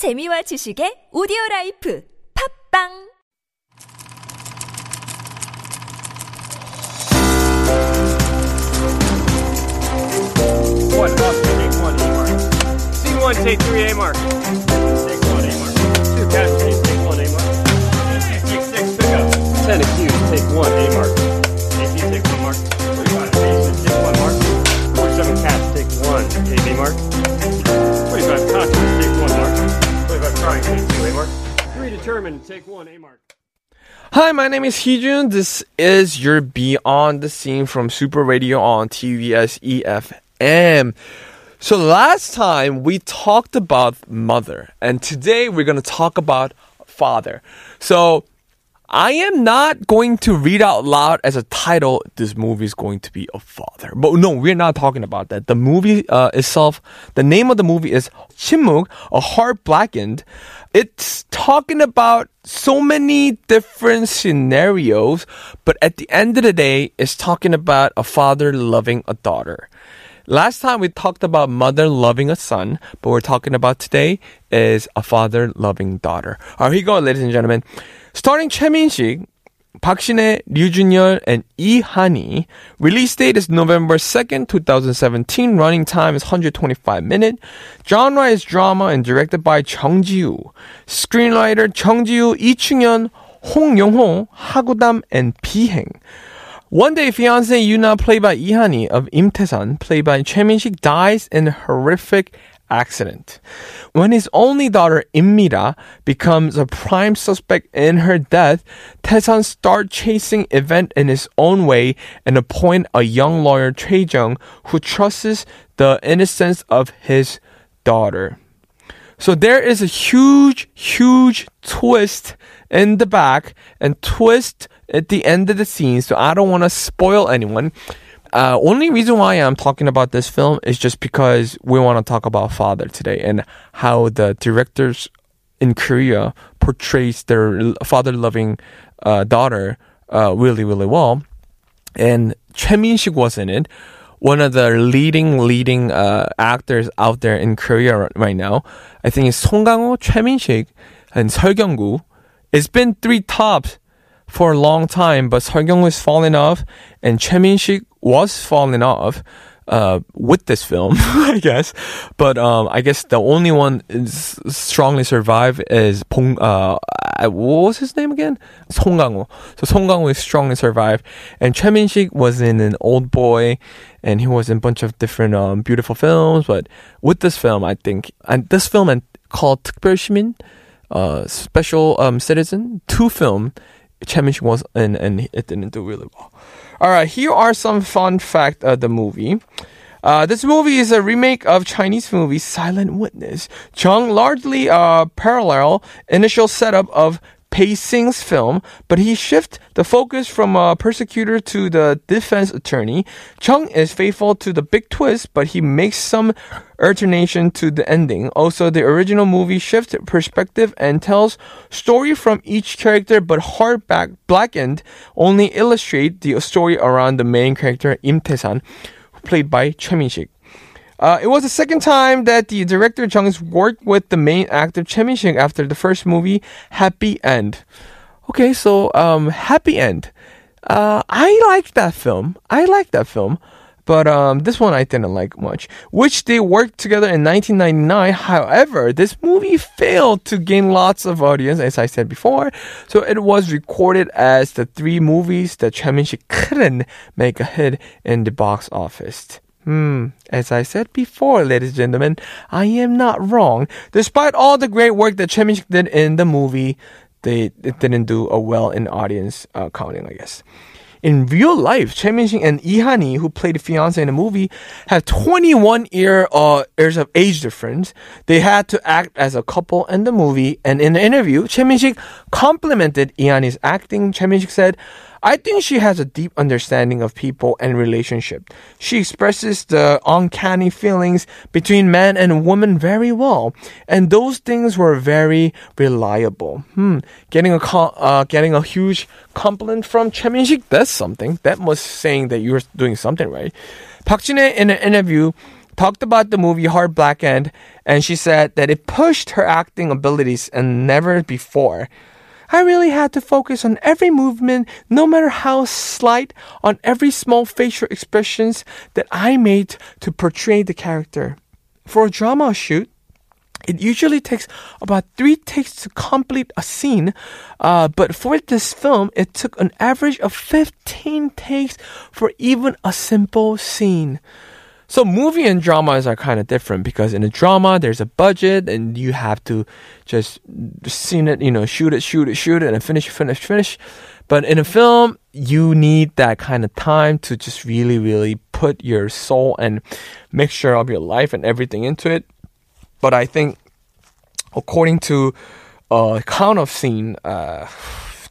재미와 지식의 오디오 라이프 팝빵 One, up, take one, A mark. Scene one, take three, A mark. Take one, A mark. Two, cash chase, take one, A mark. AC, take six, pick up. Ten, accused, take one, A mark. AC, take one mark. Trying, take two, A mark. Three, determined, take one, A mark. Hi, my name is Heejun. This is your Beyond the Scene from Super Radio on TBS EFM. So last time we talked about mother, and today we're going to talk about father. So I am not going to read out loud as a title. This movie is going to be a father, but no, we're not talking about that. The movie uh, itself, the name of the movie is Chimuk, a heart blackened. It's talking about so many different scenarios, but at the end of the day, it's talking about a father loving a daughter. Last time we talked about mother loving a son, but we're talking about today is a father loving daughter. All right, here you go, ladies and gentlemen. Starring 최민식, 박신혜, 류준열, and 이한이. Release date is November 2nd, 2017. Running time is 125 minutes. Genre is drama and directed by Chang Ji Woo. Screenwriter Chung Ji-woo, 이충현, 홍용호, 하구담, and 비행. One Day Fiancé Yuna, played by Lee Hani, of Im Tae-san, played by Choi Min-sik, dies in horrific accident. When his only daughter, Im Mi-ra, becomes a prime suspect in her death, Tae-san starts chasing event in his own way and appoint a young lawyer, Choi Jung, who trusts the innocence of his daughter. So there is a huge, huge twist in the back and twist at the end of the scene. So I don't want to spoil anyone. Uh, only reason why I'm talking about this film is just because we want to talk about father today and how the directors in Korea portrays their father-loving uh, daughter uh, really, really well. And Choi Min-sik was in it one of the leading leading uh, actors out there in Korea right now. I think it's Song Kang-ho, Choi Min-sik, and Seo Kyung-gu. It's been three tops for a long time, but Seogyung was falling off and Choi Min-sik was falling off. Uh, with this film, I guess. But um, I guess the only one strongly survived is Pong. Uh, what was his name again? Song Kang-ho. So Song Kang-ho strongly survived, and Choi Min-sik was in an Oldboy, and he was in a bunch of different um, beautiful films. But with this film, I think, and this film and called 특별 uh, special um, citizen, two film Choi Min-sik was in, and it didn't do really well. All right, here are some fun facts of the movie. Uh, this movie is a remake of Chinese movie Silent Witness. Chung largely uh, parallel initial setup of Pei Sing's film, but he shifts the focus from a persecutor to the defense attorney. Chung is faithful to the big twist, but he makes some alternation to the ending. Also, the original movie shifts perspective and tells story from each character, but hard hardback blackened only illustrate the story around the main character Im Tae-san, played by Choi Min-sik. Uh, it was the second time that the director Jung's worked with the main actor Choi Min-sik after the first movie, Happy End. Okay, so um, Happy End. Uh, I liked that film. I liked that film. But um, this one I didn't like much. Which they worked together in 1999. However, this movie failed to gain lots of audience, as I said before. So it was recorded as the three movies that Choi Min-sik couldn't make a hit in the box office. Hmm, as I said before, ladies and gentlemen, I am not wrong. Despite all the great work that Choi Min-sik did in the movie, they didn't do a well in audience uh, counting, I guess. In real life, Choi Min-sik and Lee Hani, who played the fiance in the movie, have 21 year uh, years of age difference. They had to act as a couple in the movie, and in the interview, Choi Min-sik complimented Lee Hani's acting. Choi Min-sik said, I think she has a deep understanding of people and relationship. She expresses the uncanny feelings between man and woman very well, and those things were very reliable. Hmm, getting a uh, getting a huge compliment from Choi Min-sik, that's something. That was saying that you're doing something right. Park Shin-hye in an interview talked about the movie Heart Blackened, and she said that it pushed her acting abilities and never before. I really had to focus on every movement, no matter how slight, on every small facial expressions that I made to portray the character. For a drama shoot, it usually takes about three takes to complete a scene, uh, but for this film, it took an average of 15 takes for even a simple scene. So movie and dramas are kind of different because in a drama there's a budget and you have to just scene it, you know, shoot it, shoot it, shoot it, and finish, finish, finish. But in a film, you need that kind of time to just really, really put your soul and mixture of your life and everything into it. But I think, according to uh, count of scene, uh,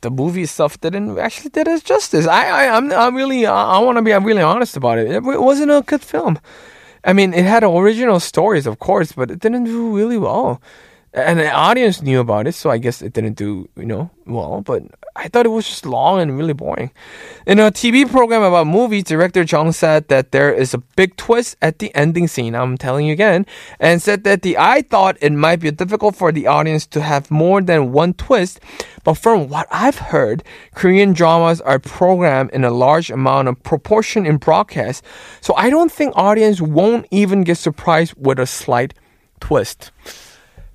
the movie stuff didn't actually did it justice. I, I I'm I'm really I, I want to be I'm really honest about it. It wasn't a good film. I mean, it had original stories, of course, but it didn't do really well and the audience knew about it, so I guess it didn't do, you know, well. But I thought it was just long and really boring. In a TV program about movies, director Jung said that there is a big twist at the ending scene. I'm telling you again, and said that the I thought it might be difficult for the audience to have more than one twist, but from what I've heard, Korean dramas are programmed in a large amount of proportion in broadcast, so I don't think audience won't even get surprised with a slight twist.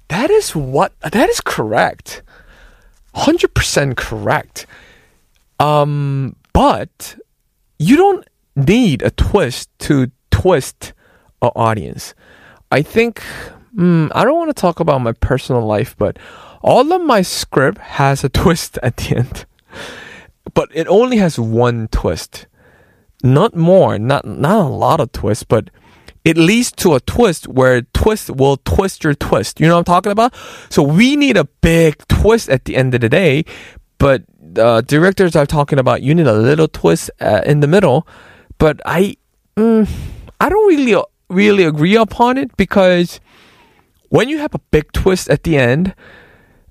That is what that is correct. 100% correct. Um but you don't need a twist to twist an audience. I think mm, I don't want to talk about my personal life, but all of my script has a twist at the end. But it only has one twist. Not more, not not a lot of twists, but it leads to a twist where twist will twist your twist. You know what I'm talking about? So we need a big twist at the end of the day, but uh, directors are talking about you need a little twist uh, in the middle. But I, mm, I don't really really agree upon it because when you have a big twist at the end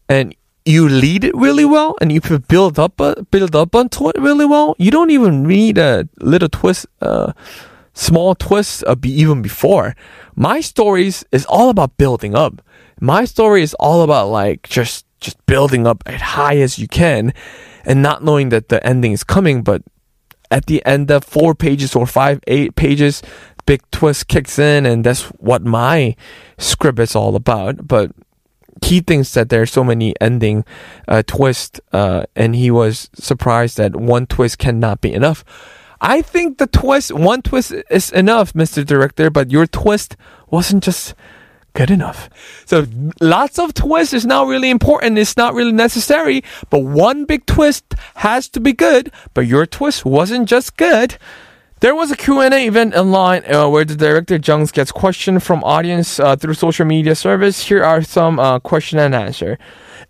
and you lead it really well and you build up build up onto it really well, you don't even need a little twist. Uh, small twists even before. My stories is all about building up. My story is all about like just just building up as high as you can and not knowing that the ending is coming, but at the end of four pages or five, eight pages, big twist kicks in and that's what my script is all about. But he thinks that there are so many ending uh, twists, uh, and he was surprised that one twist cannot be enough. I think the twist, one twist is enough, Mr. Director, but your twist wasn't just good enough. So lots of twists is not really important. It's not really necessary, but one big twist has to be good, but your twist wasn't just good. There was a Q&A event online uh, where the director Jung gets questions from audience uh, through social media service. Here are some uh, question and answer.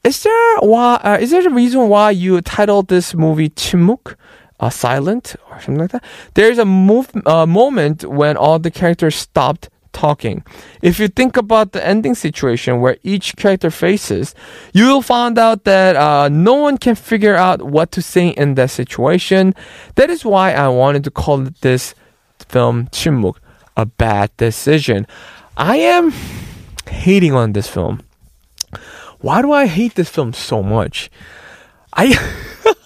Is there why? Uh, is there a reason why you titled this movie 침묵? Uh, silent or something like that. There's a move, uh, moment when all the characters stopped talking. If you think about the ending situation where each character faces, you will find out that uh, no one can figure out what to say in that situation. That is why I wanted to call this film 침묵, a bad decision. I am hating on this film. Why do I hate this film so much? I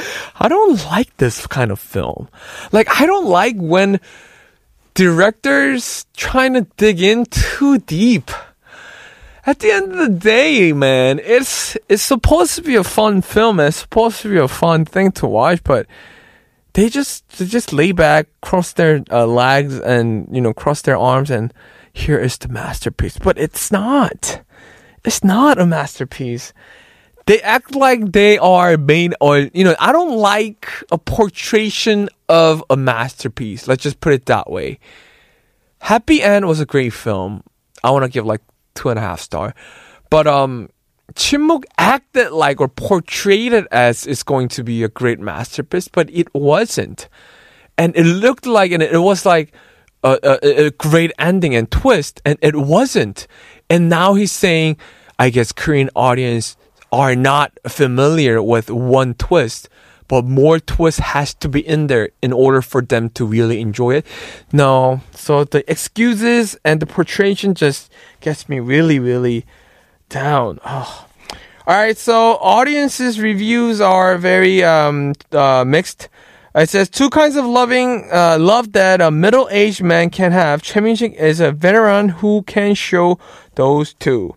I don't like this kind of film. Like, I don't like when directors trying to dig in too deep. At the end of the day, man, it's it's supposed to be a fun film. It's supposed to be a fun thing to watch, but they just they just lay back, cross their uh, legs, and you know cross their arms, and here is the masterpiece. But it's not. It's not a masterpiece they act like they are main or you know i don't like a portrayal of a masterpiece. Let's just put it that way. Happy end was a great film. I want to give like two and a half star. But um 침묵 acted like or portrayed it as it's going to be a great masterpiece but it wasn't. And it looked like and it was like a, a, a great ending and twist and it wasn't. And now he's saying i guess korean audience are not familiar with one twist, but more twist has to be in there in order for them to really enjoy it. No, so the excuses and the portrayal just gets me really, really down. Oh. All right, so audiences' reviews are very um, uh, mixed. It says two kinds of loving uh, love that a middle-aged man can have. Choi Min-sik is a veteran who can show those two.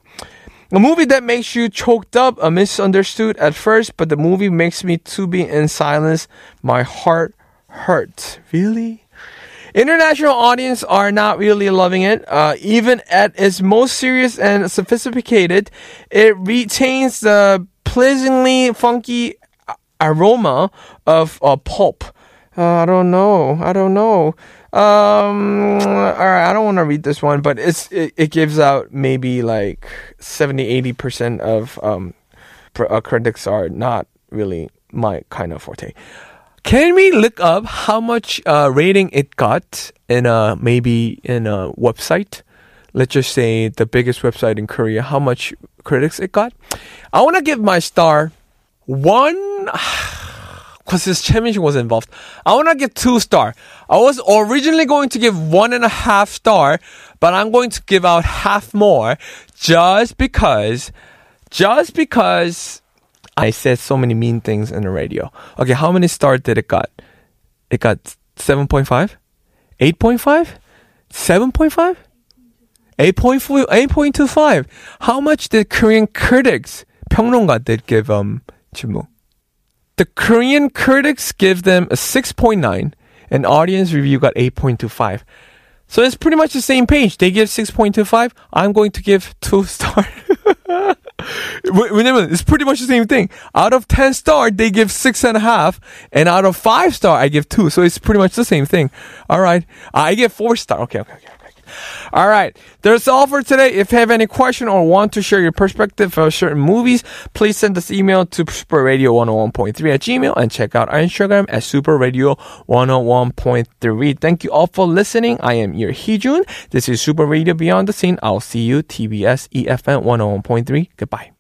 A movie that makes you choked up, a misunderstood at first, but the movie makes me to be in silence. My heart hurts. Really? International audience are not really loving it. Uh, even at its most serious and sophisticated, it retains the pleasantly funky aroma of uh, pulp. Uh, I don't know. I don't know. Um, all right, I don't want to read this one, but it's it, it gives out maybe like 70, 80 percent of um, uh, critics are not really my kind of forte. Can we look up how much uh, rating it got in a maybe in a website? Let's just say the biggest website in Korea. How much critics it got? I want to give my star one. Because this championship was involved. I want to get two star. I was originally going to give one and a half star, but I'm going to give out half more just because, just because I said so many mean things in the radio. Okay, how many stars did it got? It got 7.5? 8.5? 7.5? 8.4, 8.25. How much did Korean critics, 평론가, did give um, Chimuk? The Korean critics give them a 6.9 and audience review got 8.25. So it's pretty much the same page. They give 6.25. I'm going to give 2 star. 왜냐면 it's pretty much the same thing. Out of 10 star, they give 6.5. And out of 5 star, I give 2. So it's pretty much the same thing. Alright. I give 4 star. Okay, okay, okay. All right. That's all for today. If you have any question or want to share your perspective of certain movies, please send us email to superradio101.3 at gmail and check out our Instagram at superradio101.3. Thank you all for listening. I am your Heejun. This is Super Radio Beyond the Scene. I'll see you TBS EFM 101.3. Goodbye.